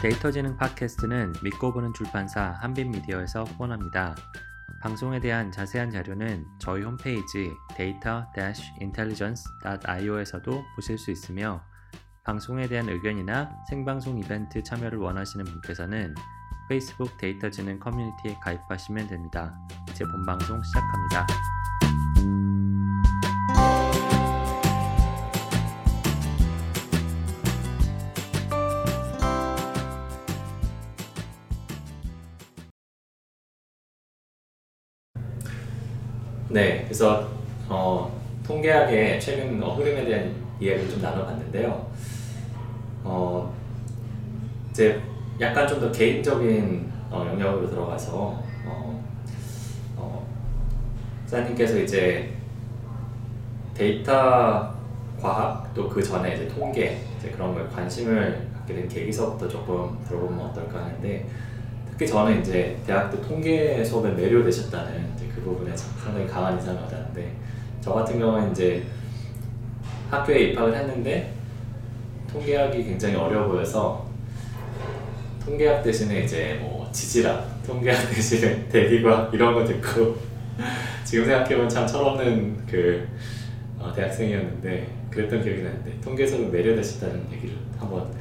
데이터지능 팟캐스트는 믿고 보는 출판사 한빛미디어에서 후원합니다. 방송에 대한 자세한 자료는 저희 홈페이지 data-intelligence.io에서도 보실 수 있으며 방송에 대한 의견이나 생방송 이벤트 참여를 원하시는 분께서는 페이스북 데이터지능 커뮤니티에 가입하시면 됩니다. 이제 본방송 시작합니다. 네, 그래서 어, 통계학의 최근 어, 흐름에 대한 이야기를 좀 나눠봤는데요. 어, 이제 약간 좀 더 개인적인 어, 영역으로 들어가서 어, 어, 사님께서 이제 데이터 과학 또 그 전에 이제 통계 이제 그런 거에 관심을 갖게 된 계기서부터 조금 들어보면 어떨까 하는데 특히 저는 이제 대학 때 통계 수업에 매료되셨다는 부분에 상당히 강한 인상을 받았는데 저 같은 경우는 이제 학교에 입학을 했는데 통계학이 굉장히 어려워 보여서 통계학 대신에 이제 뭐 지질학, 통계학 대신에 대기과학 이런 거 듣고 지금 생각해보면 참 철없는 그 어, 대학생이었는데 그랬던 기억이 나는데 통계 수업에 매료되셨다는 얘기를 한번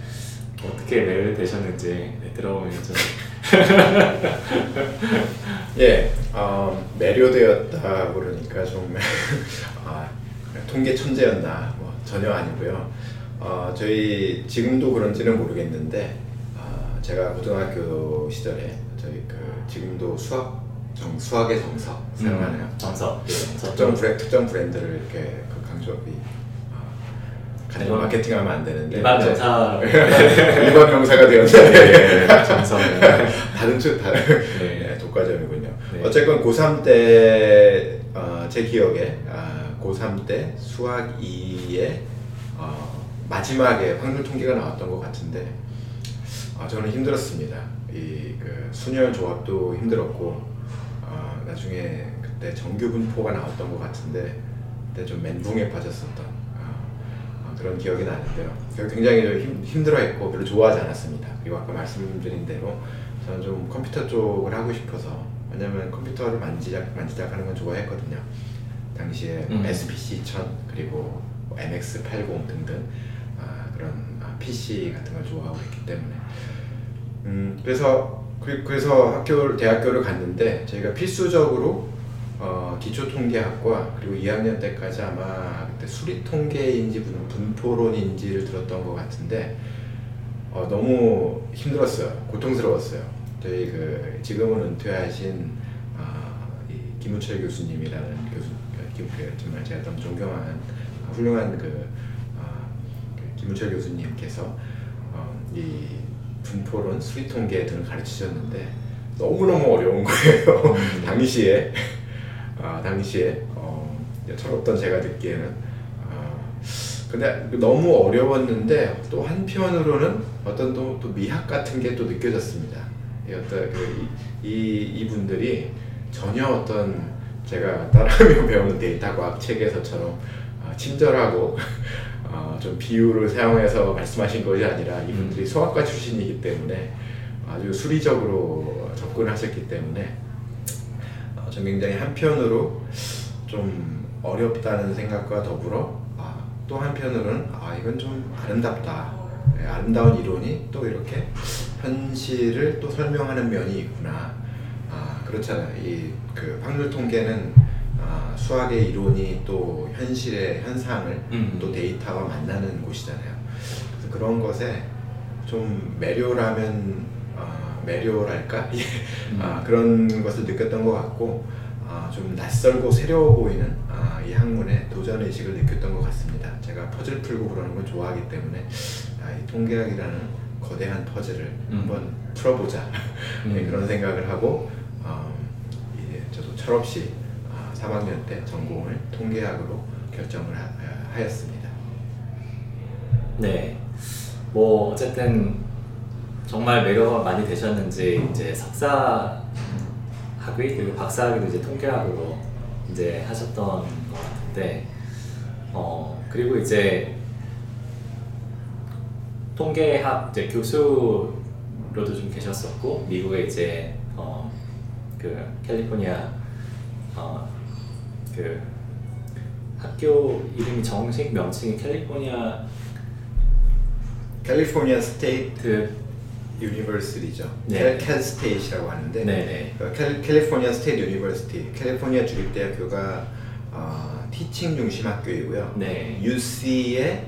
어떻게 매료되셨는지 네, 들어보면 좀 예, 어, 매료되었다 그러니까 좀 아, 통계 천재였나 뭐 전혀 아니고요. 어, 저희 지금도 그런지는 모르겠는데 어, 제가 고등학교 시절에 저희 그 지금도 수학 정 수학의 정서 사용하나요? 음, 정서 예, 특정 브랜 특정 브랜드를 이렇게 그 강조하기 가령 일반- 마케팅하면 안 되는데 일반 네. 정사 일반 명사가 되었는데 네, 정서 다른 쪽 다른 네. 네, 독과점이군요. 네. 어쨌건 고3 때, 어, 제 기억에, 아, 고3 때 수학 2에, 어, 마지막에 확률 통계가 나왔던 것 같은데, 아, 저는 힘들었습니다. 이, 그, 순열 조합도 힘들었고, 어, 나중에 그때 정규 분포가 나왔던 것 같은데, 그때 좀 멘붕에 빠졌었던, 어, 어, 그런 기억이 나는데요. 굉장히 좀 힘, 힘들어했고, 별로 좋아하지 않았습니다. 그리고 아까 말씀드린 대로, 저는 좀 컴퓨터 쪽을 하고 싶어서 왜냐면 컴퓨터를 만지작 만지작 하는 건 좋아했거든요. 당시에 뭐 음. SPC 1000 그리고 뭐 MX80 등등 아, 그런 아, PC 같은 걸 좋아하고 있기 때문에 음, 그래서 그, 그래서 학교를 대학교를 갔는데 저희가 필수적으로 어, 기초 통계학과 그리고 2학년 때까지 아마 그때 수리 통계인지 분- 분포론인지를 들었던 것 같은데 어, 너무 힘들었어요. 고통스러웠어요. 저희 그 지금은 은퇴하신 아, 이 김우철 교수님이라는 교수, 그 김- 그 정말 제가 너무 존경하는 훌륭한 그, 아, 그 김우철 교수님께서 어, 이 분포론, 수리 통계 등을 가르치셨는데 너무 너무 어려운 거예요. 음. 당시에 아, 당시에 어, 철없던 제가 듣기에는 아, 근데 너무 어려웠는데 또 한편으로는 어떤 또, 또 미학 같은 게 또 느껴졌습니다. 이 어떤 그 이, 이 이분들이 전혀 어떤 제가 따라하며 배우는 데이터 과학 책에서처럼 아, 친절하고 아, 좀 비유를 사용해서 말씀하신 것이 아니라 이분들이 수학과 출신이기 때문에 아주 수리적으로 접근하셨기 때문에 어, 전 굉장히 한편으로 좀 어렵다는 생각과 더불어 아, 또 한편으로는 아 이건 좀 아름답다. 네, 아름다운 이론이 또 이렇게 현실을 또 설명하는 면이 있구나 아 그렇잖아요 이그 확률 통계는 아, 수학의 이론이 또 현실의 현상을 음. 또 데이터와 만나는 곳이잖아요 그래서 그런 것에 좀 매료라면 아, 매료랄까 예. 음. 아, 그런 것을 느꼈던 것 같고 아, 좀 낯설고 새로워 보이는 아, 이 학문에 도전 의식을 느꼈던 것 같습니다. 제가 퍼즐 풀고 그러는 걸 좋아하기 때문에 아, 이 통계학이라는 거대한 퍼즐을 음. 한번 풀어보자 네, 음. 그런 생각을 하고 어, 이제 저도 철없이 아, 3학년 때 전공을 통계학으로 결정을 하, 하였습니다. 네. 뭐 어쨌든 정말 매료가 많이 되셨는지 이제 석사 학위 그리고 박사 학위도 이제 통계학으로 이제 하셨던 것 같은데 어 그리고 이제 통계학 이제 교수 뉴욕으로도 좀 계셨었고 미국에 이제 어, 그 캘리포니아 어, 그 학교 이름이 정식 명칭이 캘리포니아 California State 그 University죠. 네. Cal State라고 하는데 네네. 그 캘, California State University, 캘리포니아 주립대학교가 어, teaching 중심 학교이고요. 네. UC의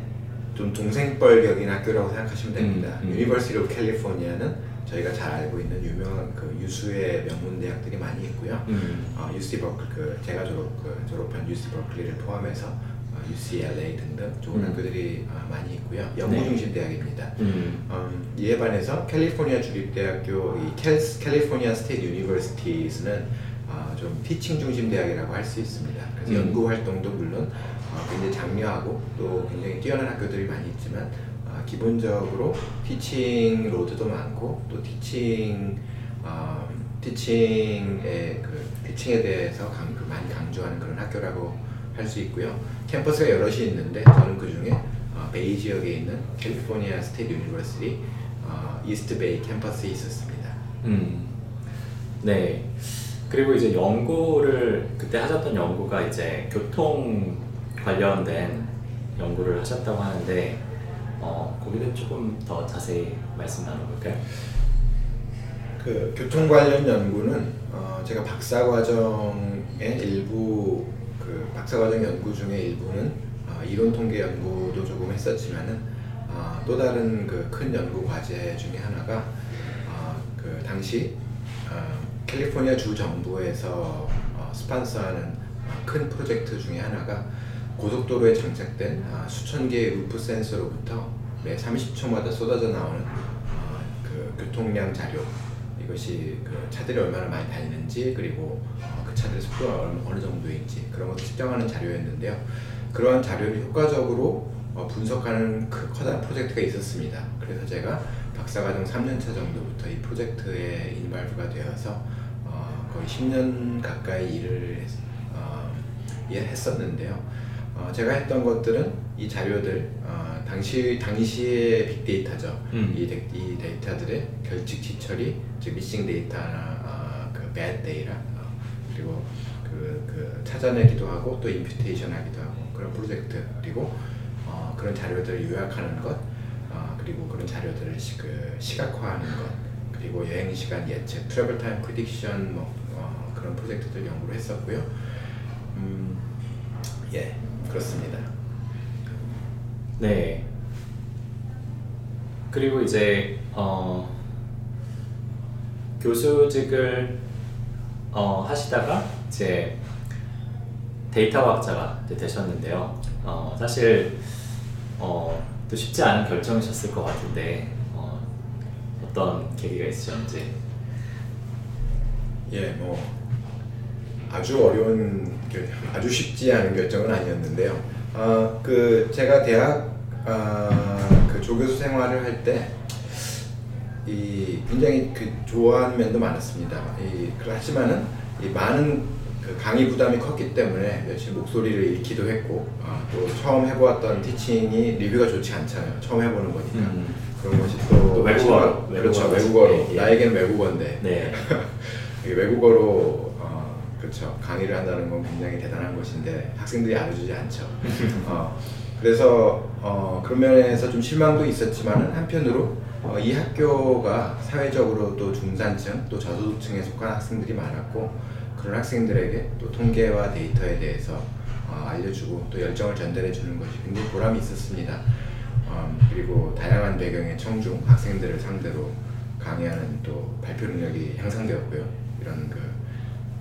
좀 동생뻘격인 학교라고 생각하시면 됩니다. 음, 음. University of California는 저희가 잘 알고 있는 유명한 그 유수의 명문 대학들이 많이 있고요. 음. 어, UC 버클 그 제가 졸업 그 졸업한 UC 버클리를 포함해서 어, UCLA 등등 좋은 음. 학교들이 어, 많이 있고요. 연구 네. 중심 대학입니다. 음. 음, 이에 반해서 캘리포니아 주립 대학교 이 캘, California State Universities는 어, 좀 teaching 중심 대학이라고 할 수 있습니다. 그래서 음. 연구 활동도 물론 어, 굉장히 장려하고 또 굉장히 뛰어난 학교들이 많이 있지만 어, 기본적으로 teaching load도 많고 또 teaching 어, teaching의 그 teaching에 대해서 강, 그 많이 강조하는 그런 학교라고 할 수 있고요. 캠퍼스가 여럿이 있는데 저는 그 중에 어, 베이 지역에 있는 California State University 어, East Bay 캠퍼스에 있었습니다. 음. 네. 그리고 이제 연구를 그때 하셨던 연구가 이제 교통 관련된 연구를 하셨다고 하는데 어, 거기는 조금 더 자세히 말씀 나눠볼까요? 그 교통 관련 연구는 어, 제가 박사 과정의 일부 그 박사 과정 연구 중에 일부는 어, 이론 통계 연구도 조금 했었지만은 어, 또 다른 그 큰 연구 과제 중에 하나가 어, 그 당시 어, 캘리포니아 주 정부에서 어, 스폰서하는 어, 큰 프로젝트 중에 하나가 고속도로에 장착된 아, 수천 개의 loop sensor로부터 매 30초마다 쏟아져 나오는 어, 그 교통량 자료 이것이 그 차들이 얼마나 많이 다니는지 그리고 어, 그 차들의 속도가 어느, 정도인지 그런 것을 측정하는 자료였는데요. 그러한 자료를 효과적으로 어, 분석하는 그 커다란 프로젝트가 있었습니다. 그래서 제가 박사과정 3년차 정도부터 이 프로젝트에 involve가 되어서 어, 거의 10년 가까이 일을 했, 어, 예, 했었는데요. 어, 제가 했던 것들은 이 자료들 어, 당시 당시의 빅데이터죠. 음. 이, 데, 이 데이터들의 결측치 처리, 즉 missing data나 어, 그 bad data 어, 그리고 그, 그 찾아내기도 하고 또 imputation 하기도 하고 그런 프로젝트 그리고 어, 그런 자료들을 요약하는 것 어, 그리고 그런 자료들을 시, 그 시각화하는 것 그리고 여행 시간 예측, travel time prediction 뭐 어, 그런 프로젝트들 연구를 했었고요. 음, 예, 그렇습니다. 네. 그리고 이제 어, 교수직을 어, 하시다가 이제 데이터 과학자가 되셨는데요. 어, 사실 어, 또 쉽지 않은 결정이셨을 것 같은데 어, 어떤 계기가 있으셨는지. 예, 뭐 아주 어려운 결, 아주 쉽지 않은 결정은 아니었는데요. 어, 그 제가 대학 아, 그 조교수 생활을 할 때 이 굉장히 그 좋아하는 면도 많았습니다. 이 그- 하지만은 이 많은 그 강의 부담이 컸기 때문에 며칠 목소리를 잃기도 했고 아, 또 처음 해보았던 티칭이 리뷰가 좋지 않잖아요. 처음 해보는 거니까 음. 그런 것이 또, 또 외국어로, 그렇죠 외국어로. 예, 예. 나에겐 외국어인데 네. 이 외국어로 어, 그렇죠 강의를 한다는 건 굉장히 대단한 것인데 학생들이 알아주지 않죠. 어, 그래서 어, 그런 면에서 좀 실망도 있었지만 한편으로 어, 이 학교가 사회적으로 또 중산층 또 저소득층에 속한 학생들이 많았고 그런 학생들에게 또 통계와 데이터에 대해서 어, 알려주고 또 열정을 전달해 주는 것이 굉장히 보람이 있었습니다. 어, 그리고 다양한 배경의 청중 학생들을 상대로 강의하는 또 발표 능력이 향상되었고요. 이런 그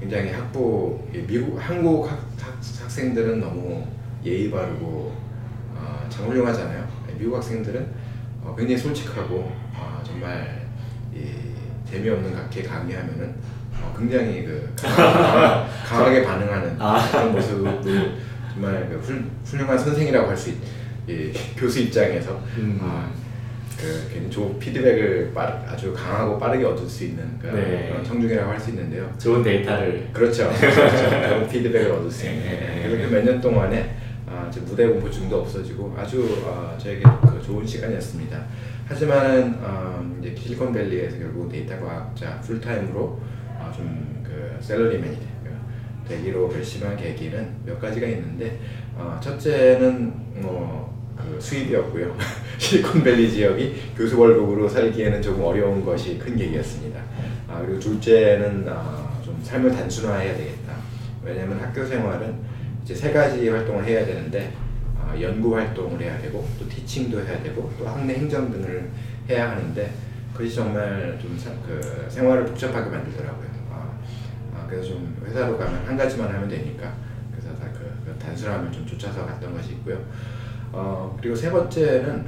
굉장히 학부 이 미국 한국 학, 학, 학 생들은 너무 예의 바르고 어, 참 훌륭하잖아요. 미국 학생들은 어, 굉장히 솔직하고 어, 정말 이 재미없는 각계 강의하면은 어, 굉장히 그 강하게, 강하게 반응하는 아. 그런 모습도 정말 그 훌, 훌륭한 선생이라고 할 수 있. 이 교수 입장에서 음. 아, 그 좋은 피드백을 빠르, 아주 강하고 빠르게 얻을 수 있는 그런, 네. 그런 청중이라고 할 수 있는데요. 좋은 데이터를 그렇죠. 좋은 피드백을 얻을 수 있는. 네. 그래서 그몇년 동안에 아, 무대 공포증도 없어지고 아주 어, 저에게 그 좋은 시간이었습니다. 하지만 어, 이제 실리콘밸리에서 결국 데이터 과학자 풀타임으로 어, 좀그 샐러리맨이 되기로 결심한 계기는 몇 가지가 있는데 어, 첫째는 뭐 그 수입이었고요. 실리콘밸리 지역이 교수 월급으로 살기에는 조금 어려운 것이 큰 계기였습니다. 아, 그리고 둘째는 아, 좀 삶을 단순화해야 되겠다. 왜냐하면 학교 생활은 이제 세 가지 활동을 해야 되는데 아, 연구 활동을 해야 되고 또 티칭도 해야 되고 또 학내 행정 등을 해야 하는데 그것이 정말 좀 그 생활을 복잡하게 만들더라고요. 아, 아, 그래서 좀 회사로 가면 한 가지만 하면 되니까 그래서 다그 그 단순함을 좀 쫓아서 갔던 것이 있고요. 어, 그리고 세 번째는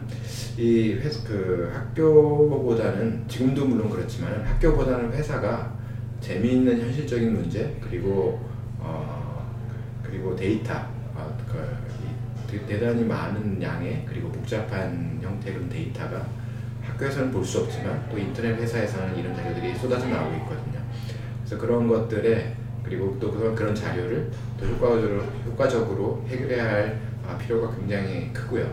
이 회, 그 학교보다는 지금도 물론 그렇지만 학교보다는 회사가 재미있는 현실적인 문제 그리고 어, 그리고 데이터 어, 그, 대단히 많은 양의 그리고 복잡한 형태의 데이터가 학교에서는 볼 수 없지만 또 인터넷 회사에서는 이런 자료들이 쏟아져 나오고 있거든요. 그래서 그런 것들에 그리고 또 그런 그런 자료를 더 효과적으로 효과적으로 해결해야 할 아, 필요가 굉장히 크고요.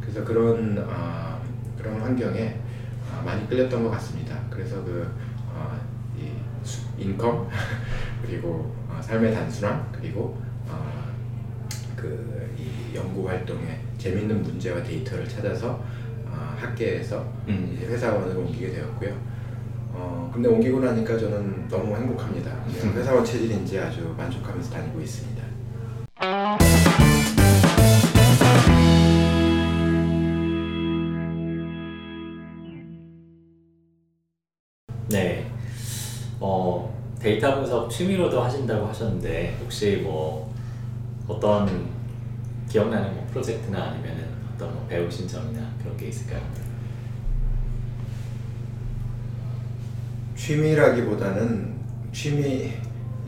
그래서 그런 아, 그런 환경에 아, 많이 끌렸던 것 같습니다. 그래서 그 아, 이 인컴 그리고 아, 삶의 단순함 그리고 아, 그이 연구 활동에 재밌는 문제와 데이터를 찾아서 아, 학계에서 음. 회사원으로 옮기게 되었고요. 어, 근데 옮기고 나니까 저는 너무 행복합니다. 회사원 체질인지 아주 만족하면서 다니고 있습니다. 데이터 분석 취미로도 하신다고 하셨는데 혹시 뭐 어떤 기억나는 뭐 프로젝트나 아니면은 어떤 뭐 배우신 점이나 그런 게 있을까요? 취미라기보다는 취미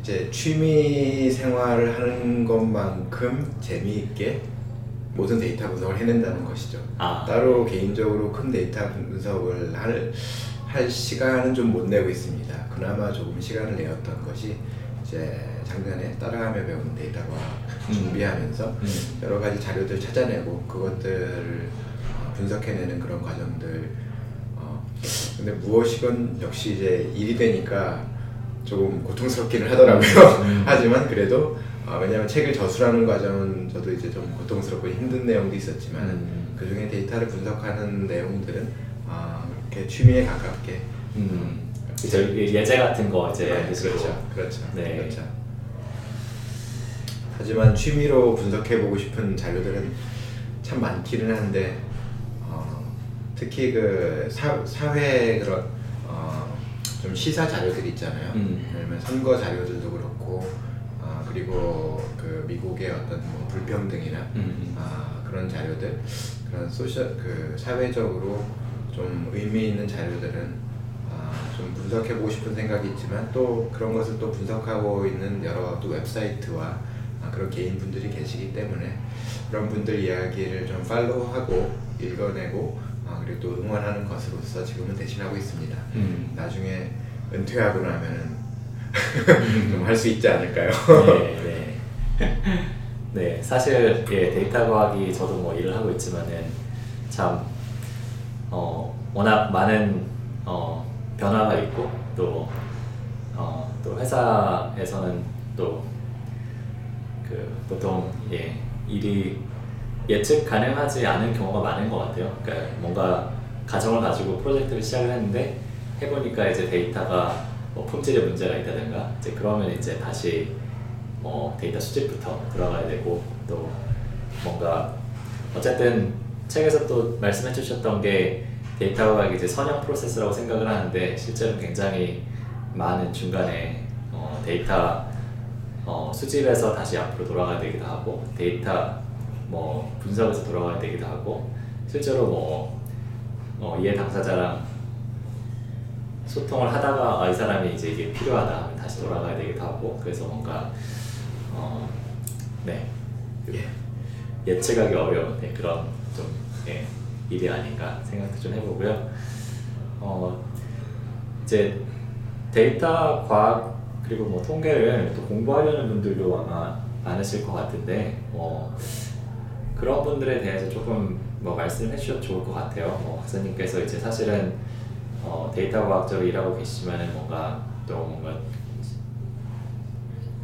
이제 취미 생활을 하는 것만큼 재미있게 모든 데이터 분석을 해낸다는 것이죠. 아. 따로 개인적으로 큰 데이터 분석을 할, 할 시간은 좀 못 내고 있습니다. 그나마 조금 시간을 내었던 것이 이제 작년에 따라 하며 배우는 데이터 과학 음. 준비하면서 음. 여러 가지 자료들 찾아내고 그것들을 어, 분석해내는 그런 과정들. 어, 근데 무엇이건 역시 이제 일이 되니까 조금 고통스럽기는 하더라고요. 음. 하지만 그래도 어, 왜냐하면 책을 저술하는 과정은 저도 이제 좀 고통스럽고 힘든 내용도 있었지만 음. 그 중에 데이터를 분석하는 내용들은 어, 이렇게 취미에 가깝게 음. 그죠 예제 같은 거 이제 네. 그렇죠, 그렇죠, 네. 그렇죠. 하지만 취미로 분석해 보고 싶은 자료들은 참 많기는 한데 어, 특히 그 사, 사회 그런 어, 좀 시사 자료들 있잖아요. 음. 예를 들면 선거 자료들도 그렇고 어, 그리고 그 미국의 어떤 뭐 불평등이나 음. 아, 그런 자료들 그런 소셜 그 사회적으로 좀 의미 있는 자료들은 아, 좀 분석해 보고 싶은 생각이 있지만 또 그런 것을 또 분석하고 있는 여러 또 웹사이트와 아, 그런 개인 분들이 계시기 때문에 그런 분들 이야기를 좀 팔로우하고 읽어내고 아, 그리고 또 응원하는 것으로서 지금은 대신하고 있습니다. 음. 나중에 은퇴하고 나면은 좀 할 수 있지 않을까요? 네, 네. 네, 사실 예, 데이터 과학이 저도 뭐 일을 하고 있지만은 참 어, 워낙 많은 어, 변화가 있고 또, 어, 또 회사에서는 또 그 보통 예, 일이 예측 가능하지 않은 경우가 많은 것 같아요. 그러니까 뭔가 가정을 가지고 프로젝트를 시작을 했는데 해보니까 이제 데이터가 뭐 품질에 문제가 있다든가 이제 그러면 이제 다시 뭐 데이터 수집부터 들어가야 되고 또 뭔가 어쨌든 책에서 또 말씀해 주셨던 게 데이터가 이제 선형 프로세스라고 생각을 하는데 실제로 굉장히 많은 중간에 어, 데이터 어, 수집에서 다시 앞으로 돌아가야 되기도 하고 데이터 뭐 분석에서 돌아가야 되기도 하고 실제로 뭐 어, 이해 당사자랑 소통을 하다가 아, 이 사람이 이제 이게 필요하다 하면 다시 돌아가야 되기도 하고 그래서 뭔가 어, 네 예. 예측하기 어려운 네, 그런 좀 예, 일이 아닌가 생각도 좀 해보고요. 어, 이제 데이터 과학 그리고 뭐 통계를 또 공부하려는 분들도 아마 많으실 것 같은데 어, 그런 분들에 대해서 조금 뭐 말씀해 주셔도 좋을 것 같아요. 뭐 박사님께서 이제 사실은 어, 데이터 과학자로 일하고 계시지만은 뭔가 또 뭔가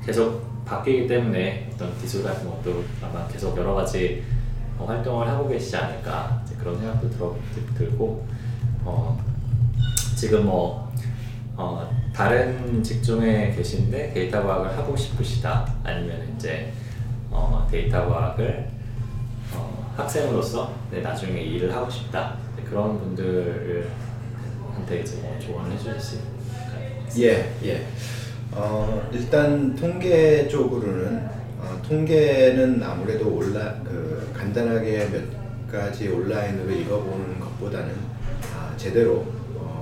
계속 바뀌기 때문에 어떤 기술 같은 것도 아마 계속 여러 가지 어, 활동을 하고 계시지 않을까 그런 생각도 들어, 들고 어, 지금 뭐 어, 다른 직종에 계신데 데이터 과학을 하고 싶으시다 아니면 이제 어, 데이터 과학을 어, 학생으로서 네, 나중에 일을 하고 싶다 네, 그런 분들한테 이제 뭐 조언을 해주실 수 있을까요? 예, 예. 어, 일단 통계 쪽으로는 어, 통계는 아무래도 온라 그 간단하게 몇 가지 온라인으로 읽어보는 것보다는 아, 제대로 어,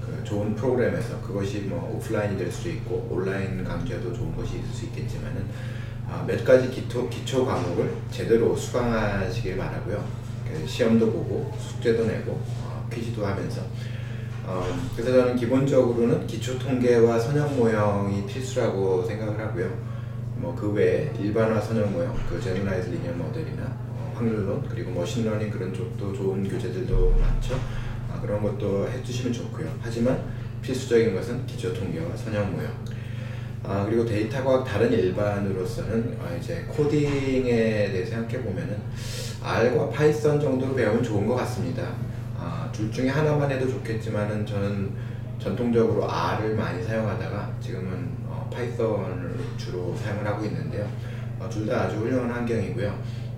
그 좋은 프로그램에서 그것이 뭐 오프라인이 될 수도 있고 온라인 강좌도 좋은 것이 있을 수 있겠지만은 아, 몇 가지 기초, 기초 과목을 제대로 수강하시길 바라고요. 그 시험도 보고 숙제도 내고 어, 퀴즈도 하면서 어, 그래서 저는 기본적으로는 기초 통계와 선형 모형이 필수라고 생각을 하고요. 뭐 그 외에 일반화 선형 모형, 그 generalized linear model이나 어, 확률론 그리고 machine learning 그런 쪽도 좋은 교재들도 많죠. 아, 그런 것도 해주시면 좋고요. 하지만 필수적인 것은 기초 통계와 선형 모형. 아, 그리고 데이터 과학 다른 일반으로서는 아, 이제 코딩에 대해 생각해 보면은 R과 Python 정도로 배우면 좋은 것 같습니다. 아, 둘 중에 하나만 해도 좋겠지만은 저는 전통적으로 R을 많이 사용하다가 지금은 어, Python을 주로 사용을 하고 있는데요. 어, 둘다 아주 훌륭한 환경이고요.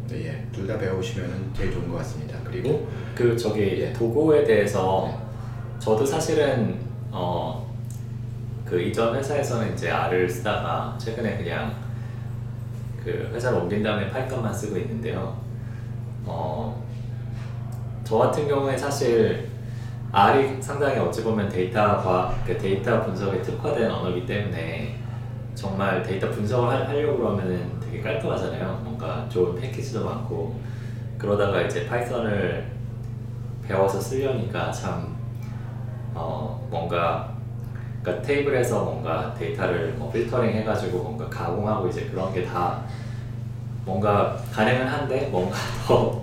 네, 예, 둘 다 배우시면 제일 좋은 것 같습니다. 그리고 그 저기 예. 도구에 대해서 저도 사실은 어 그 이전 회사에서는 이제 R을 쓰다가 최근에 그냥 그 회사를 옮긴 다음에 Python만 쓰고 있는데요. 어, 저 같은 경우에 사실 R이 상당히 어찌 보면 데이터와 그 데이터 분석에 특화된 언어이기 때문에 정말 데이터 분석을 하- 하려고 그러면은 되게 깔끔하잖아요. 뭔가 좋은 패키지도 많고 그러다가 이제 Python을 배워서 쓰려니까 참 어, 뭔가 그러니까 테이블에서 뭔가 데이터를 뭐 필터링 해가지고 뭔가 가공하고 이제 그런 게 다 뭔가 가능은 한데 뭔가 더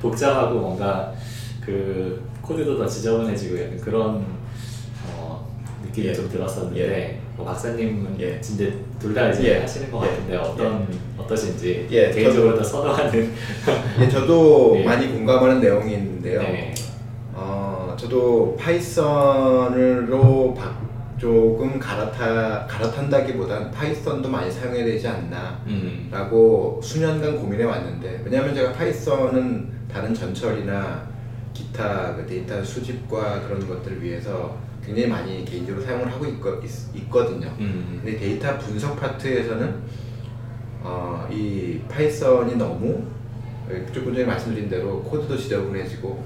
복잡하고 뭔가 그 코드도 더 지저분해지고 약간 그런 어, 느낌이 예. 좀 들었었는데 뭐 박사님은 예. 진짜 둘다 이제 예. 하시는 것 예. 같은데 어떤 어떠신지 예, 개인적으로 더 선호하는 예, 저도 예. 많이 공감하는 내용이 있는데요. 네. 어, 저도 Python으로 바- 조금 갈아타 갈아탄다기보단 Python도 많이 사용해야 되지 않나. 음. 라고 수년간 고민해 왔는데 왜냐하면 제가 Python은 다른 전처리나 기타 그 데이터 수집과 그런 것들을 위해서 굉장히 많이 개인적으로 사용을 하고 있거, 있, 거든요 음. 근데 데이터 분석 파트에서는 어, 이 Python이 너무 조금 전에 말씀드린 대로 코드도 지저분해지고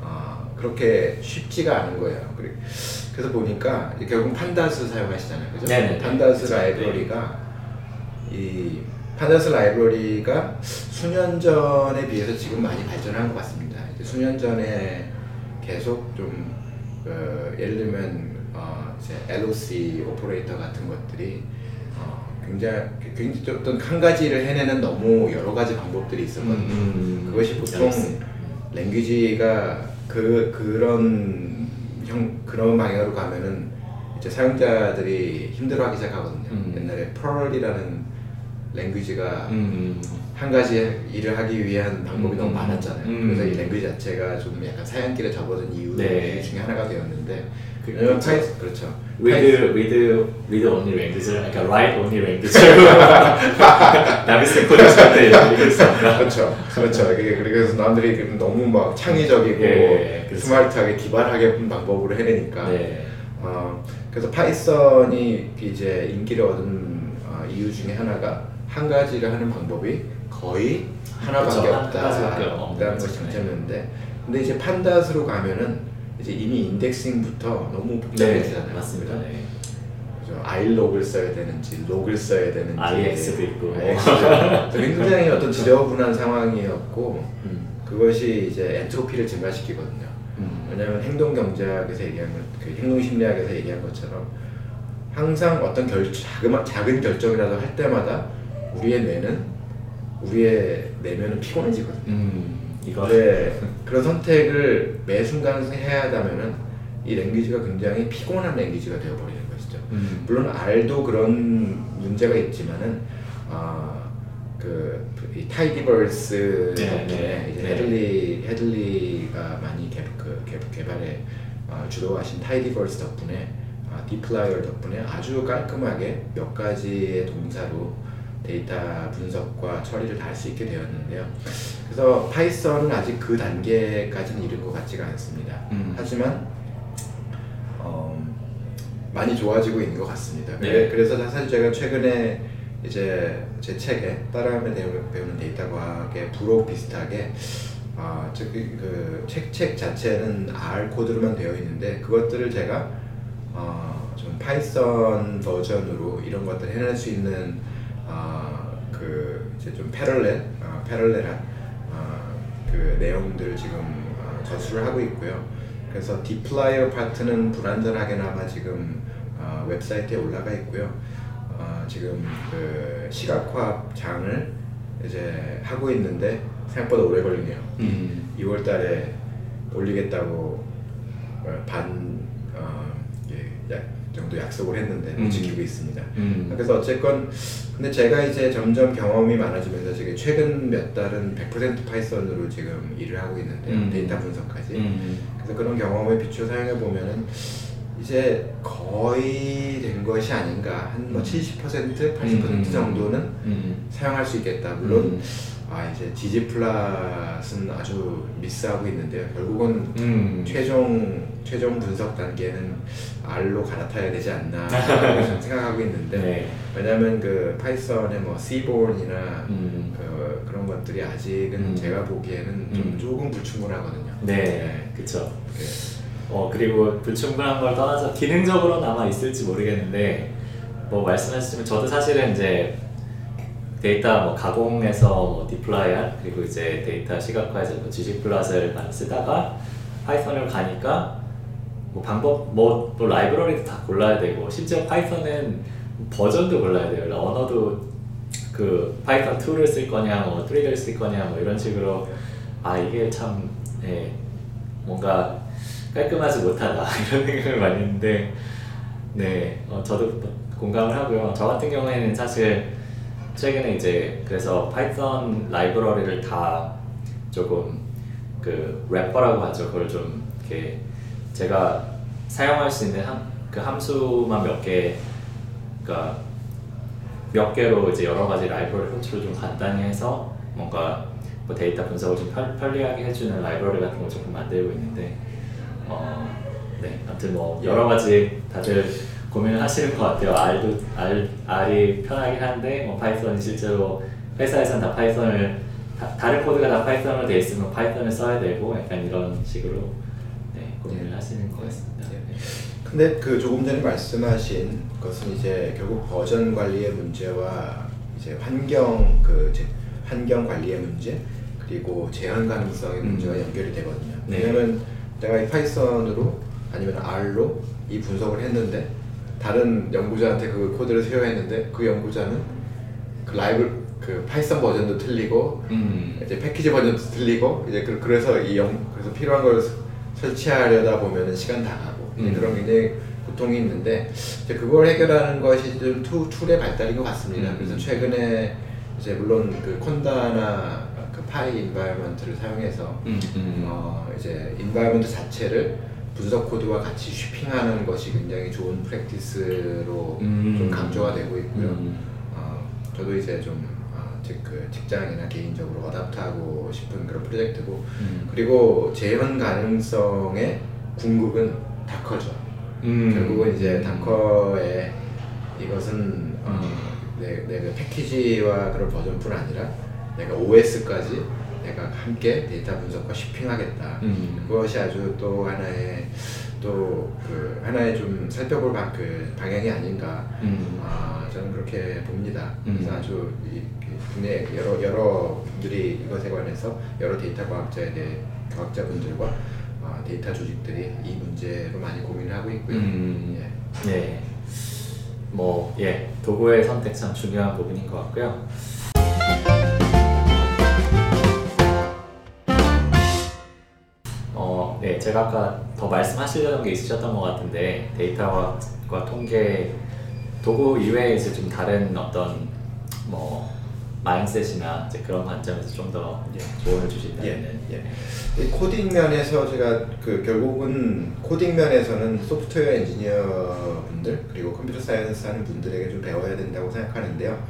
어, 그렇게 쉽지가 않은 거예요. 그래- 그래서 보니까 결국 pandas 사용하시잖아요, 그죠? 네네. pandas 그쵸. 라이브러리가 이 pandas 라이브러리가 수년 전에 비해서 지금 많이 발전한 것 같습니다. 이제 수년 전에 계속 좀 어, 예를 들면 어, 이제 LOC 오퍼레이터 같은 것들이 어, 굉장히 굉장히 좀 어떤 한 가지를 해내는 너무 여러 가지 방법들이 있었거든요. 음. 그것이 보통. 랭귀지가 그 그런 형 그런 방향으로 가면은 이제 사용자들이 힘들어하기 시작하거든요. 음. 옛날에 펄이라는 랭귀지가 음. 한 가지 일을 하기 위한 방법이 음. 너무 많았잖아요. 음. 그래서 이 랭귀지 자체가 좀 약간 사양길에 접어든 이유 네. 중에 하나가 되었는데 그- 왜냐면 그렇죠. Perl이 그렇죠. write write write only language, 그러니까 write only language. 남이 쓴 코드 쓸때 읽을 수 없다. 그렇죠. 그렇죠. 그래서 남들이 그 너무 막 창의적이고 예, 그렇죠. 스마트하게 기발하게 방법으로 해내니까. 네. 어, 그래서 Python이 이제 인기를 얻은 어, 이유 중에 하나가 한 가지를 하는 방법이 거의 하나밖에 그렇죠. 없다. 없는 없다는 것이 거죠. 장점이었는데, 근데 이제 판다스로 가면은 이제 이미 인덱싱부터 너무 네, 복잡해지잖아요. 맞습니다. 그죠? 네. 그죠? 아이록을 써야 되는지, 록을 써야 되는지, IX도 있고. 굉장히 어떤 지저분한 상황이었고, 음. 그것이 이제 엔트로피를 증가시키거든요. 음. 왜냐하면 행동 경제학에서 얘기한 것, 그 행동 심리학에서 얘기한 것처럼 항상 어떤 결 작은 작은 결정이라도 할 때마다 우리의 뇌는 우리의 내면은 피곤해지거든요. 음, 이거 네, 그런 선택을 매 순간 해야 하다면은 이 language가 굉장히 피곤한 language가 되어버리는 것이죠. 음, 물론 R도 그런 문제가 있지만은 아, 그이 tidyverse 네, 덕분에 네, 이제 네. Hadley Hadley가 많이 개, 그 개, 개발에 아, 주도하신 tidyverse 덕분에 아, dplyr 덕분에 아주 깔끔하게 몇 가지의 동사로 데이터 분석과 처리를 다 할 수 있게 되었는데요. 그래서 Python은 아직 그 단계까지는 이른 것 같지가 않습니다. 음. 하지만 어, 많이 좋아지고 있는 것 같습니다. 네. 그래- 그래서 사실 제가 최근에 이제 제 책에 따라하며 배우- 배우는 데이터 과학의 부록 비슷하게 아, 그책 책 자체는 R 코드로만 되어 있는데 그것들을 제가 어, 좀 Python 버전으로 이런 것들 해낼 수 있는 아, 그 이제 좀 parallel 아, parallel한 아, 그 내용들 지금 아, 저술을 하고 있고요. 그래서 dplyr 파트는 불완전하게나마 지금 아, 웹사이트에 올라가 있고요. 아, 지금 그 시각화 장을 이제 하고 있는데 생각보다 오래 걸리네요. 음, 2월 달에 올리겠다고 어, 반 어, 정도 약속을 했는데 못 음. 지키고 있습니다. 음. 그래서 어쨌건 근데 제가 이제 점점 경험이 많아지면서 지금 최근 몇 달은 100% Python으로 지금 일을 하고 있는데요. 음. 데이터 분석까지. 음, 그래서 그런 경험에 비추어 사용해 보면은 이제 거의 된 것이 아닌가 한 뭐 70% 80% 음. 정도는 음, 사용할 수 있겠다. 물론 음. 아 이제 디지 플랫은 아주 미스하고 있는데요. 결국은 음. 최종 최종 분석 단계는 R로 갈아타야 되지 않나 좀 생각하고 있는데 네. 왜냐하면 그 파이썬의 뭐 C본이나 음. 그 그런 것들이 아직은 음. 제가 보기에는 좀 음. 조금 불충분하거든요. 네, 그쵸. 네. 어 그리고 불충분한 걸 떠나서 기능적으로는 아마 있을지 모르겠는데 뭐 말씀하셨지만 저도 사실은 이제 데이터 뭐 가공해서 뭐 dplyr 한 그리고 이제 데이터 시각화해서 뭐 ggplot을 많이 쓰다가 Python을 가니까 뭐 방법 뭐또 라이브러리도 다 골라야 되고 심지어 Python은 버전도 골라야 돼요. 언어도 그 Python 2를 쓸 거냐 뭐 3를 쓸 거냐 뭐 이런 식으로 아 이게 참 예, 뭔가 깔끔하지 못하다 이런 생각을 많이 했는데 네 어, 저도 공감을 하고요. 저 같은 경우에는 사실 최근에 이제 그래서 Python 라이브러리를 다 조금 그 wrapper라고 하죠. 그걸 좀 이렇게 제가 사용할 수 있는 함, 그 함수만 몇 개, 그러니까 몇 개로 이제 여러 가지 라이브러리 호출을 좀 간단히 해서 뭔가 뭐 데이터 분석을 좀 편, 편리하게 해주는 라이브러리 같은 걸 조금 만들고 있는데 어, 네, 아무튼 뭐 여러 가지 다들 고민을 하시는 것 같아요. R도 R, R이 편하긴 한데 뭐 Python이 실제로 회사에서는 다 Python을 다, 다른 코드가 다 Python으로 돼 있으면 Python을 써야 되고 약간 이런 식으로 네, 고민을 네. 하시는 것 같습니다. 네. 네. 근데 그 조금 전에 말씀하신 것은 이제 결국 버전 관리의 문제와 이제 환경 그 제- 환경 관리의 문제 그리고 재현 가능성의 음. 문제와 연결이 되거든요. 네. 왜냐면 내가 이 Python으로 아니면 R로 이 분석을 했는데 다른 연구자한테 그 코드를 share 했는데 그 연구자는 그 라이브 그 Python 버전도 틀리고 음. 이제 패키지 버전도 틀리고 이제 그- 그래서 이 영, 그래서 필요한 걸 설치하려다 보면은 시간 다 가고 음. 그런 굉장히 고통이 있는데 이제 그걸 해결하는 것이 좀 투, 툴의 발달인 것 같습니다. 음. 그래서 최근에 이제 물론 그 conda나 그 py environment를 사용해서 음. 음. 어 이제 environment 자체를 분석 코드와 같이 shipping하는 것이 굉장히 좋은 practice로 음. 좀 강조가 되고 있고요. 음. 어, 저도 이제 좀 어, 즉, 그 직장이나 개인적으로 adopt하고 싶은 그런 프로젝트고 음. 그리고 재현 가능성의 궁극은 다커죠. 음. 결국은 이제 다커의 이것은 어, 음. 내, 내가 패키지와 그런 버전뿐 아니라 내가 OS까지 내가 함께 데이터 분석과 쉬핑하겠다. 음. 그것이 아주 또 하나의 또 그 하나의 좀 살펴볼 방, 그 방향이 아닌가. 음. 아 저는 그렇게 봅니다. 음. 그래서 아주 이, 이 국내 여러 여러 분들이 이것에 관해서 여러 데이터 과학자에 대해 과학자분들과 아, 데이터 조직들이 이 문제로 많이 고민을 하고 있고요. 음. 예. 네. 뭐, 예, 도구의 선택 참 중요한 부분인 것 같고요. 제가 아까 더 말씀하시려는 게 있으셨던 것 같은데 데이터와 통계 도구 이외에 이제 좀 다른 어떤 뭐 mindset이나 이제 그런 관점에서 좀 더 조언을 주신다면 예, 예. 이 코딩 면에서 제가 그 결국은 코딩 면에서는 소프트웨어 엔지니어 분들 그리고 computer science 하는 분들에게 좀 배워야 된다고 생각하는데요.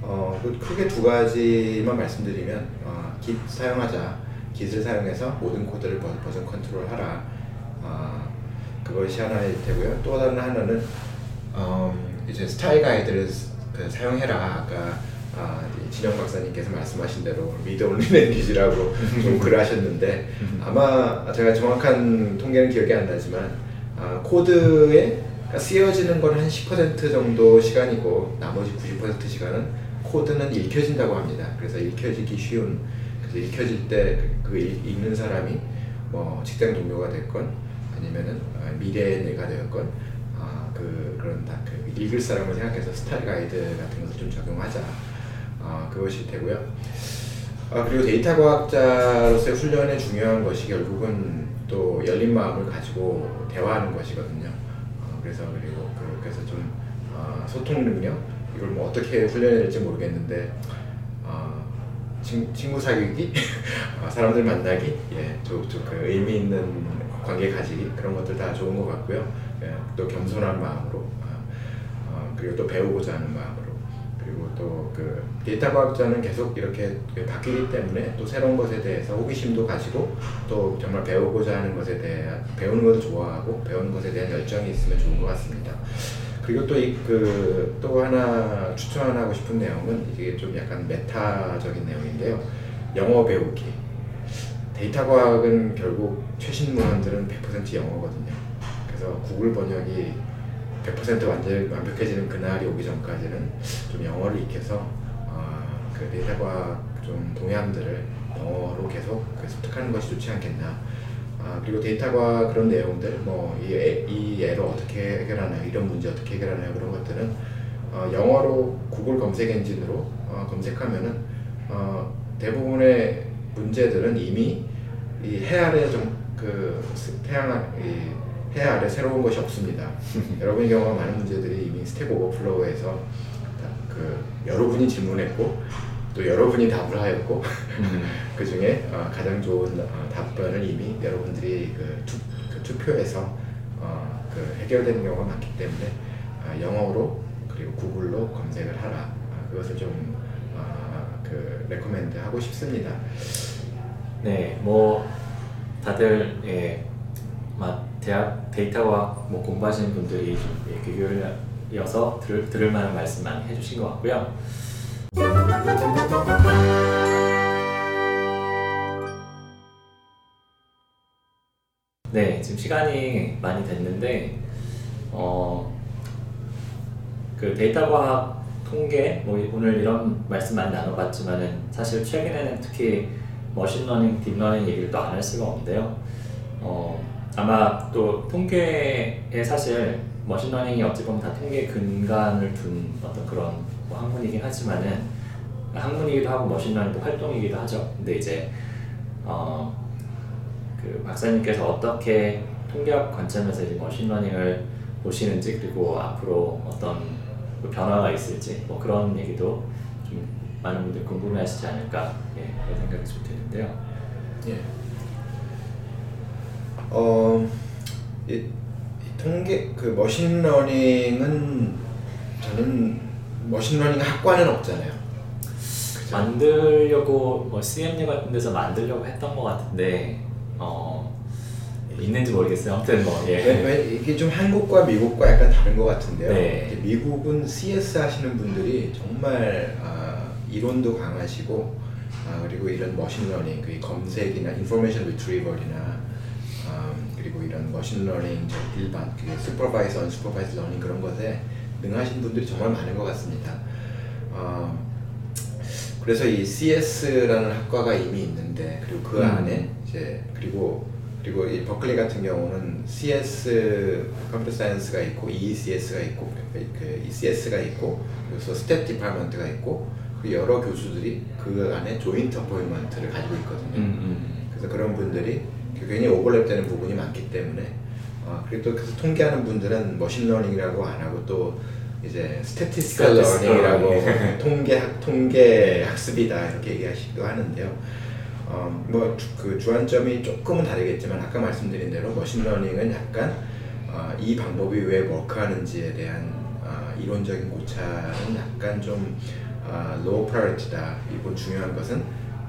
어, 그 크게 두 가지만 말씀드리면 어, Git 사용하자. Git을 사용해서 모든 코드를 version control하라. 어, 그것이 하나일 테고요. 또 다른 하나는 어, 이제 스타일 가이드를 그 사용해라. 아까 아, 진영 박사님께서 말씀하신 대로 read only language라고 좀 글을 하셨는데 아마 제가 정확한 통계는 기억이 안 나지만 아, 코드에 그러니까 쓰여지는 건 한 10% 정도 시간이고 나머지 90% 시간은 코드는 읽혀진다고 합니다. 그래서 읽혀지기 쉬운 읽혀질 때그 그 읽는 사람이 뭐 직장 동료가 됐건 아니면은 아, 미래의 내가 되었건 아, 그 그런 다 그 읽을 사람을 생각해서 스타일 가이드 같은 것을 좀 적용하자. 아, 그것이 되고요. 아, 그리고 데이터 과학자로서의 훈련의 중요한 것이 결국은 또 열린 마음을 가지고 대화하는 것이거든요. 어, 그래서 그리고 그, 그래서 좀 어, 소통 능력 이걸 뭐 어떻게 훈련해야 될지 모르겠는데 어, 친, 친구 사귀기, 어, 사람들 만나기, 예, 좀그 의미 있는 관계 가지기 그런 것들 다 좋은 것 같고요. 예, 또 겸손한 마음으로 어, 어, 그리고 또 배우고자 하는 마음으로 그리고 또 그 데이터 과학자는 계속 이렇게 바뀌기 때문에 또 새로운 것에 대해서 호기심도 가지고 또 정말 배우고자 하는 것에 대해 배우는 것을 좋아하고 배우는 것에 대한 열정이 있으면 좋은 것 같습니다. 그리고 또이그또 하나 추천하고 싶은 내용은 이게 좀 약간 메타적인 내용인데요. 영어 배우기. 데이터 과학은 결국 최신 문헌들은 100% 영어거든요. 그래서 구글 번역이 100% 완전 완벽해지는 그날이 오기 전까지는 좀 영어를 익혀서 어, 그 데이터과 좀 동향들을 영어로 계속 그 습득하는 것이 좋지 않겠나. 아, 그리고 데이터과 그런 내용들, 뭐 이 이 에러를 어떻게 해결하나, 이런 문제 어떻게 해결하나 그런 것들은 어, 영어로 구글 검색 엔진으로 어, 검색하면은 어, 대부분의 문제들은 이미 이해 아래 좀그 태양 이 해 아래 새로운 것이 없습니다. 여러분의 경우가 많은 문제들이 이미 Stack Overflow에서 그 여러분이 질문했고 또 여러분이 답을 하였고 음. 그 중에 어, 가장 좋은 어, 답변을 이미 여러분들이 그, 투, 그 투표에서 어, 그 해결되는 경우가 많기 때문에 어, 영어로 그리고 구글로 검색을 하라 어, 그것을 좀그 어, recommend 하고 싶습니다. 네, 뭐 다들 예, 대학 데이터과학 뭐 공부하시는 분들이 귀를 기울여서 들을, 들을 만한 말씀 많이 해주신 것 같고요. 네, 지금 시간이 많이 됐는데 어, 그 데이터 과학 통계 뭐 오늘 이런 말씀 많이 나눠봤지만은 사실 최근에는 특히 machine learning, deep learning 얘기를 또 안 할 수가 없는데요. 어, 아마 또 통계에 사실 machine learning이 어찌 보면 다 통계 근간을 둔 어떤 그런 뭐 학문이긴 하지만은 학문이기도 하고 machine learning도 활동이기도 하죠. 근데 이제 어, 그 박사님께서 어떻게 통계학 관점에서 이제 machine learning을 보시는지 그리고 앞으로 어떤 그 변화가 있을지 뭐 그런 얘기도 좀 많은 분들 궁금해하시지 않을까 예, 그런 생각이 좀 드는데요. 예. 어, 이, 이 통계 그 machine learning은 저는 machine learning 학과는 없잖아요. 그죠? 만들려고 뭐 CMU 같은 데서 만들려고 했던 것 같은데 어, 있는지 모르겠어요. 아무튼 뭐 예. 이게 좀 한국과 미국과 약간 다른 것 같은데요. 네. 미국은 CS 하시는 분들이 정말 아, 이론도 강하시고 아, 그리고 이런 머신러닝, 그 검색이나 information retrieval이나 그리고 이런 머신러닝 일반 그 supervised, unsupervised learning 그런 것에 능하신 분들이 정말 많은 것 같습니다. 어, 그래서 이 CS라는 학과가 이미 있는데 그리고 그 음. 안에 이제 그리고 그리고 이 버클리 같은 경우는 CS computer science가 있고 EECS가 있고 그 EECS가 있고 그래서 stat department가 있고 그 여러 교수들이 그 안에 joint appointment를 가지고 있거든요. 음, 음. 그래서 그런 분들이 굉장히 오버랩되는 부분이 많기 때문에 어, 그리고 또 그래서 통계하는 분들은 머신러닝이라고 안 하고 또 이제 statistical learning이라고. 통계 학- 통계 학습이다 이렇게 얘기하시기도 하는데요. 어, 뭐 그 주안점이 조금은 다르겠지만 아까 말씀드린 대로 머신러닝은 약간 어, 이 방법이 왜 work하는지에 대한 어, 이론적인 고찰은 약간 좀 어, low priority다. 이번 중요한 것은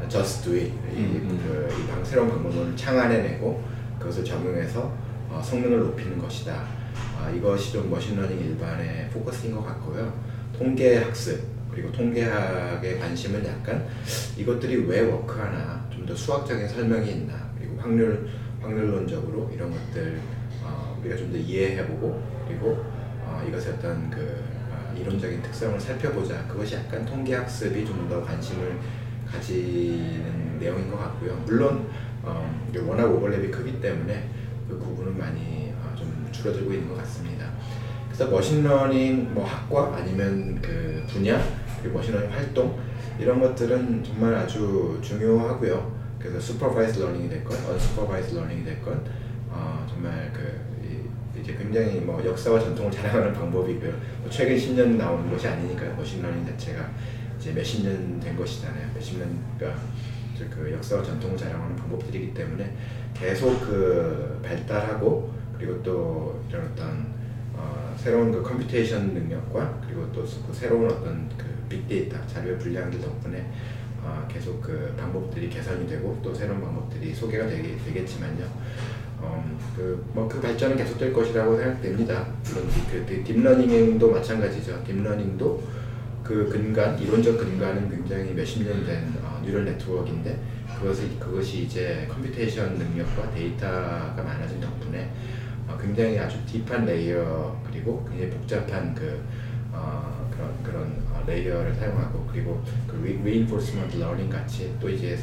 just do it. 이, 음, 음. 그, 이 방, 새로운 방법을 창안해내고 그것을 적용해서 어, 성능을 높이는 것이다. 아, 이것이 좀 머신러닝 일반의 포커스인 것 같고요. 통계 학습 그리고 통계학에 관심은 약간 이것들이 왜 work하나 좀 더 수학적인 설명이 있나 그리고 확률 확률론적으로 이런 것들 어, 우리가 좀 더 이해해보고 그리고 어, 이것의 어떤 그 어, 이론적인 특성을 살펴보자 그것이 약간 통계 학습이 좀 더 관심을 가지는 내용인 것 같고요. 물론 어, 워낙 오버랩이 크기 때문에 그 구분은 많이 어, 좀 줄어들고 있는 것 같습니다. 그래서 머신러닝 뭐 학과 아니면 그 분야 그리고 머신러닝 활동 이런 것들은 정말 아주 중요하고요. 그래서 supervised learning이 됐건 unsupervised learning이 됐건 어, 정말 그 이- 이제 굉장히 뭐 역사와 전통을 자랑하는 방법이고요. 뭐 최근 10년 나오는 것이 아니니까요. 머신러닝 자체가 이제 몇십 년 된 것이잖아요. 몇십 년 이제 그 역사와 전통을 자랑하는 방법들이기 때문에 계속 그 발달하고 그리고 또 이런 어떤 어, 새로운 그 computation 능력과 그리고 또 그 새로운 어떤 그 빅데이터 자료의 분량들 덕분에 어, 계속 그 방법들이 개선이 되고 또 새로운 방법들이 소개가 되게, 되겠지만요. 어, 그 뭐 그 발전은 계속될 것이라고 생각됩니다. 물론 그, 그 딥러닝도 마찬가지죠. 딥러닝도 그 근간 이론적 근간은 굉장히 몇십 년 된 어, neural network인데 그것이 그것이 이제 computation 능력과 데이터가 많아진 덕분에 어, 굉장히 아주 deep한 layer 그리고 굉장히 복잡한 그 어, layer를 사용하고 그리고 그 re- reinforcement learning 같이 또 이제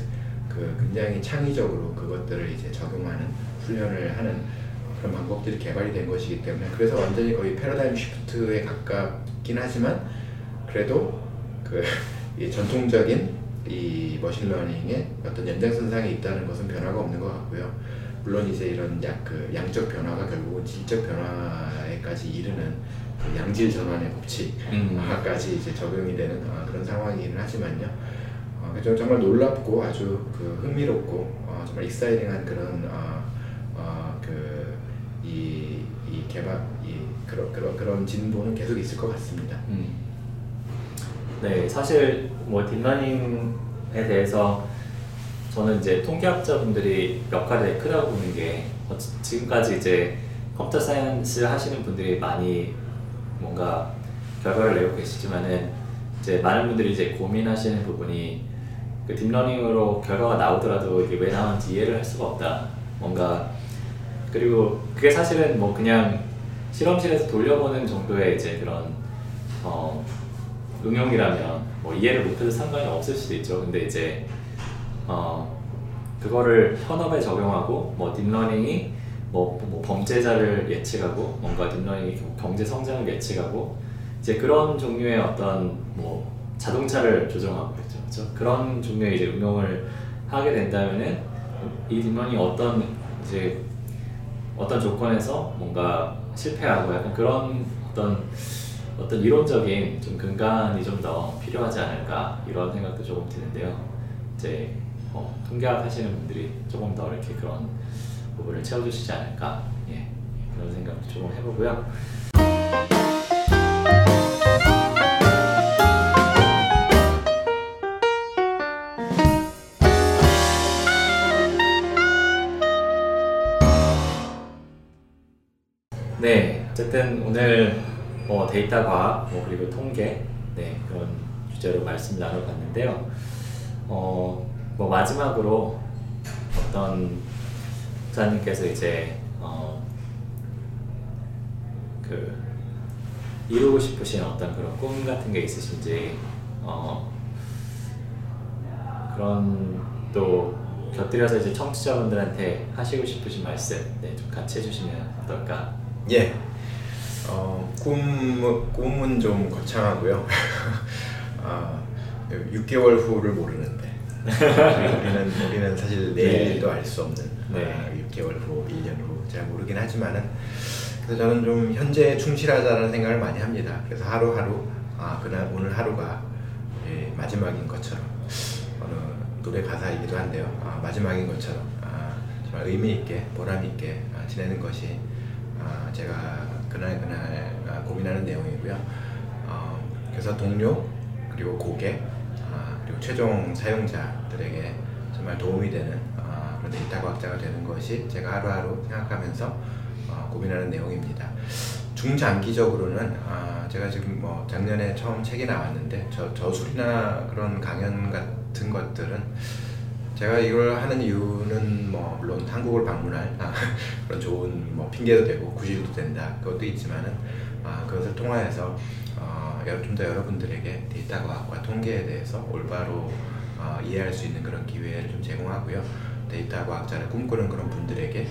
그 굉장히 창의적으로 그것들을 이제 적용하는 훈련을 하는 그런 방법들이 개발이 된 것이기 때문에 그래서 완전히 거의 paradigm shift에 가깝긴 하지만 그래도 그 이 전통적인 이 머신러닝의 어떤 연장선상에 있다는 것은 변화가 없는 것 같고요. 물론 이제 이런 약, 그 양적 변화가 결국은 질적 변화에까지 이르는 그 양질 전환의 법칙까지 이제 적용이 되는 어, 그런 상황이긴 하지만요. 어, 정말 놀랍고 아주 그 흥미롭고 어, 정말 exciting한 그런 어, 어, 그이 이 개발 이 그런 그런 그런 진보는 계속 있을 것 같습니다. 음. 네, 사실 뭐 딥러닝에 대해서 저는 이제 통계학자분들이 역할이 크다고 보는 게 어, 지- 지금까지 이제 computer science 하시는 분들이 많이 뭔가 결과를 내고 계시지만은 이제 많은 분들이 이제 고민하시는 부분이 그 딥러닝으로 결과가 나오더라도 이게 왜 나오는지 이해를 할 수가 없다. 뭔가 그리고 그게 사실은 뭐 그냥 실험실에서 돌려보는 정도의 이제 그런 어, 응용이라면 뭐 이해를 못해도 상관이 없을 수도 있죠. 근데 이제 어, 그거를 현업에 적용하고 뭐 딥러닝이 뭐, 뭐 범죄자를 예측하고 뭔가 딥러닝이 경- 경제 성장을 예측하고 이제 그런 종류의 어떤 뭐 자동차를 조정하고 그랬죠. 그렇죠? 그런 종류의 이제 응용을 하게 된다면은 이 딥러닝이 어떤 이제 어떤 조건에서 뭔가 실패하고 약간 그런 어떤 어떤 이론적인 좀 근간이 좀 더 필요하지 않을까 이런 생각도 조금 드는데요. 이제 어, 통계학 하시는 분들이 조금 더 이렇게 그런 부분을 채워주시지 않을까 예, 그런 생각도 조금 해보고요. 네, 어쨌든 오늘 뭐 데이터 과학, 뭐 그리고 통계, 네 그런 주제로 말씀 나눠봤는데요. 어, 뭐 마지막으로 어떤 목사님께서 이제 어, 그 이루고 싶으신 어떤 그런 꿈 같은 게 있으신지 어, 그런 또 곁들여서 이제 청취자분들한테 하시고 싶으신 말씀 네, 좀 같이 해주시면 어떨까? 예. 어, 꿈, 꿈은 좀 거창하고요. 아, 6개월 후를 모르는데 우리는 우리는 사실 내일도 네. 알수 없는 네. 아, 6개월 후, 1년 후 잘 모르긴 하지만은 그래서 저는 좀 현재에 충실하다는 생각을 많이 합니다. 그래서 하루하루 아 그날 오늘 하루가 예, 마지막인 것처럼 어느 노래 가사이기도 한데요. 아, 마지막인 것처럼 아, 정말 의미 있게 보람 있게 아, 지내는 것이 아, 제가 그날 그날 아, 고민하는 내용이고요. 어, 그래서 동료 그리고 고객 아, 그리고 최종 사용자들에게 정말 도움이 되는 아, 그런 데이터 과학자가 되는 것이 제가 하루하루 생각하면서 어, 고민하는 내용입니다. 중장기적으로는 아, 제가 지금 뭐 작년에 처음 책이 나왔는데 저, 저술이나 그런 강연 같은 것들은 제가 이걸 하는 이유는 뭐 물론 한국을 방문할 아, 그런 좋은 뭐 핑계도 되고 구실도 된다 그것도 있지만은 아, 그것을 통하여서 어, 좀 더 여러분들에게 데이터 과학과 통계에 대해서 올바로 어, 이해할 수 있는 그런 기회를 좀 제공하고요 데이터 과학자를 꿈꾸는 그런 분들에게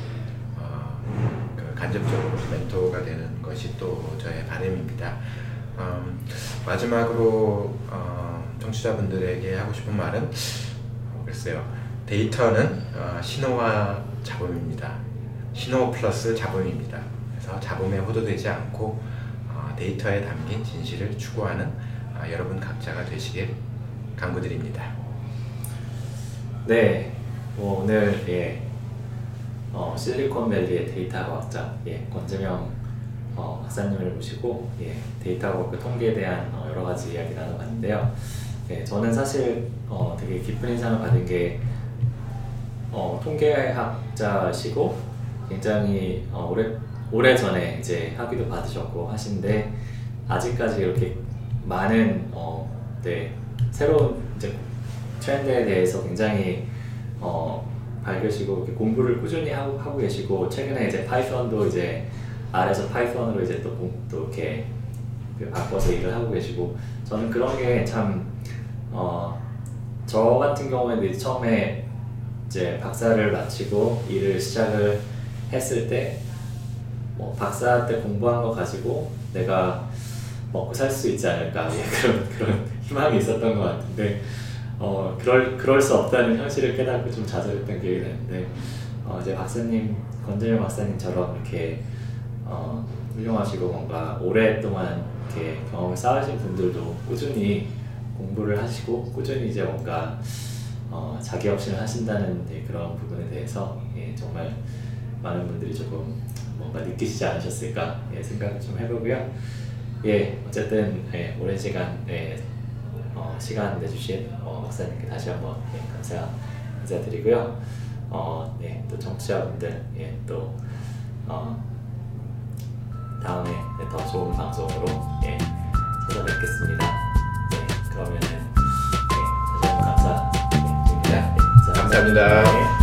어, 그 간접적으로 멘토가 되는 것이 또 저의 바람입니다. 음, 마지막으로 어, 청취자분들에게 하고 싶은 말은 어, 글쎄요 데이터는 어, 신호와 잡음입니다. 신호 플러스 잡음입니다. 그래서 잡음에 호도되지 않고 어, 데이터에 담긴 진실을 추구하는 어, 여러분 각자가 되시길 간구드립니다. 네, 뭐 오늘 예, 어, 실리콘밸리의 데이터 과학자 예, 권재명 어, 박사님을 모시고 예, 데이터 과학 통계에 대한 어, 여러 가지 이야기 나눠봤는데요. 예, 저는 사실 어, 되게 깊은 인상을 받은 게 어, 통계학자시고 굉장히 어, 오래 오래 전에 이제 학위도 받으셨고 하신데 아직까지 이렇게 많은 어, 네, 새로운 이제 트렌드에 대해서 굉장히 어, 밝으시고 공부를 꾸준히 하고, 하고 계시고 최근에 이제 파이썬도 이제 R에서 파이썬으로 이제 또, 공- 또 이렇게 그 바꿔서 일을 하고 계시고 저는 그런 게참 어, 저 같은 경우에는 이제 처음에 이제 박사를 마치고 일을 시작을 했을 때 뭐 박사 때 공부한 거 가지고 내가 먹고 살 수 있지 않을까? 예, 그런 그런 희망이 있었던 것 같은데 어 그럴 그럴 수 없다는 현실을 깨닫고 좀 좌절했던 기억이 나는데 어 이제 박사님 권재명 박사님처럼 이렇게 어 훌륭하시고 뭔가 오랫동안 이렇게 경험을 쌓으신 분들도 꾸준히 공부를 하시고 꾸준히 이제 뭔가 어, 자기 혁신을 하신다는 네, 그런 부분에 대해서 예, 정말 많은 분들이 조금 뭔가 느끼시지 않으셨을까 예, 생각을 좀 해보고요. 예, 어쨌든 예, 오랜 시간 예, 어, 시간 내주신 어, 박사님께 다시 한번 예, 감사 인사드리고요. 어, 네, 또 청취자분들 예, 또 어, 다음에 네, 더 좋은 방송으로 예, 찾아뵙겠습니다. 네, 그러면은 네, 다시 한번 감사드립니다. 네, 감사합니다. 네.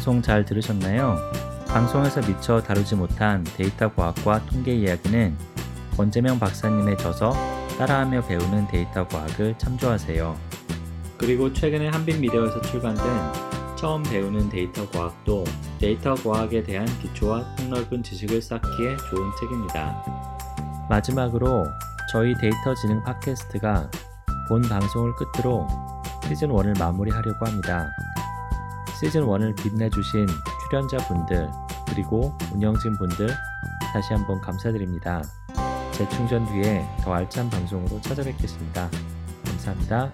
방송 잘 들으셨나요? 방송에서 미처 다루지 못한 데이터 과학과 통계 이야기는 권재명 박사님의 저서 따라하며 배우는 데이터 과학을 참조하세요. 그리고 최근에 한빛미디어에서 출간된 처음 배우는 데이터 과학도 데이터 과학에 대한 기초와 폭넓은 지식을 쌓기에 좋은 책입니다. 마지막으로 저희 데이터 지능 팟캐스트가 본 방송을 끝으로 시즌 1을 마무리하려고 합니다. 시즌 1을 빛내주신 출연자분들 그리고 운영진분들 다시 한번 감사드립니다. 재충전 뒤에 더 알찬 방송으로 찾아뵙겠습니다. 감사합니다.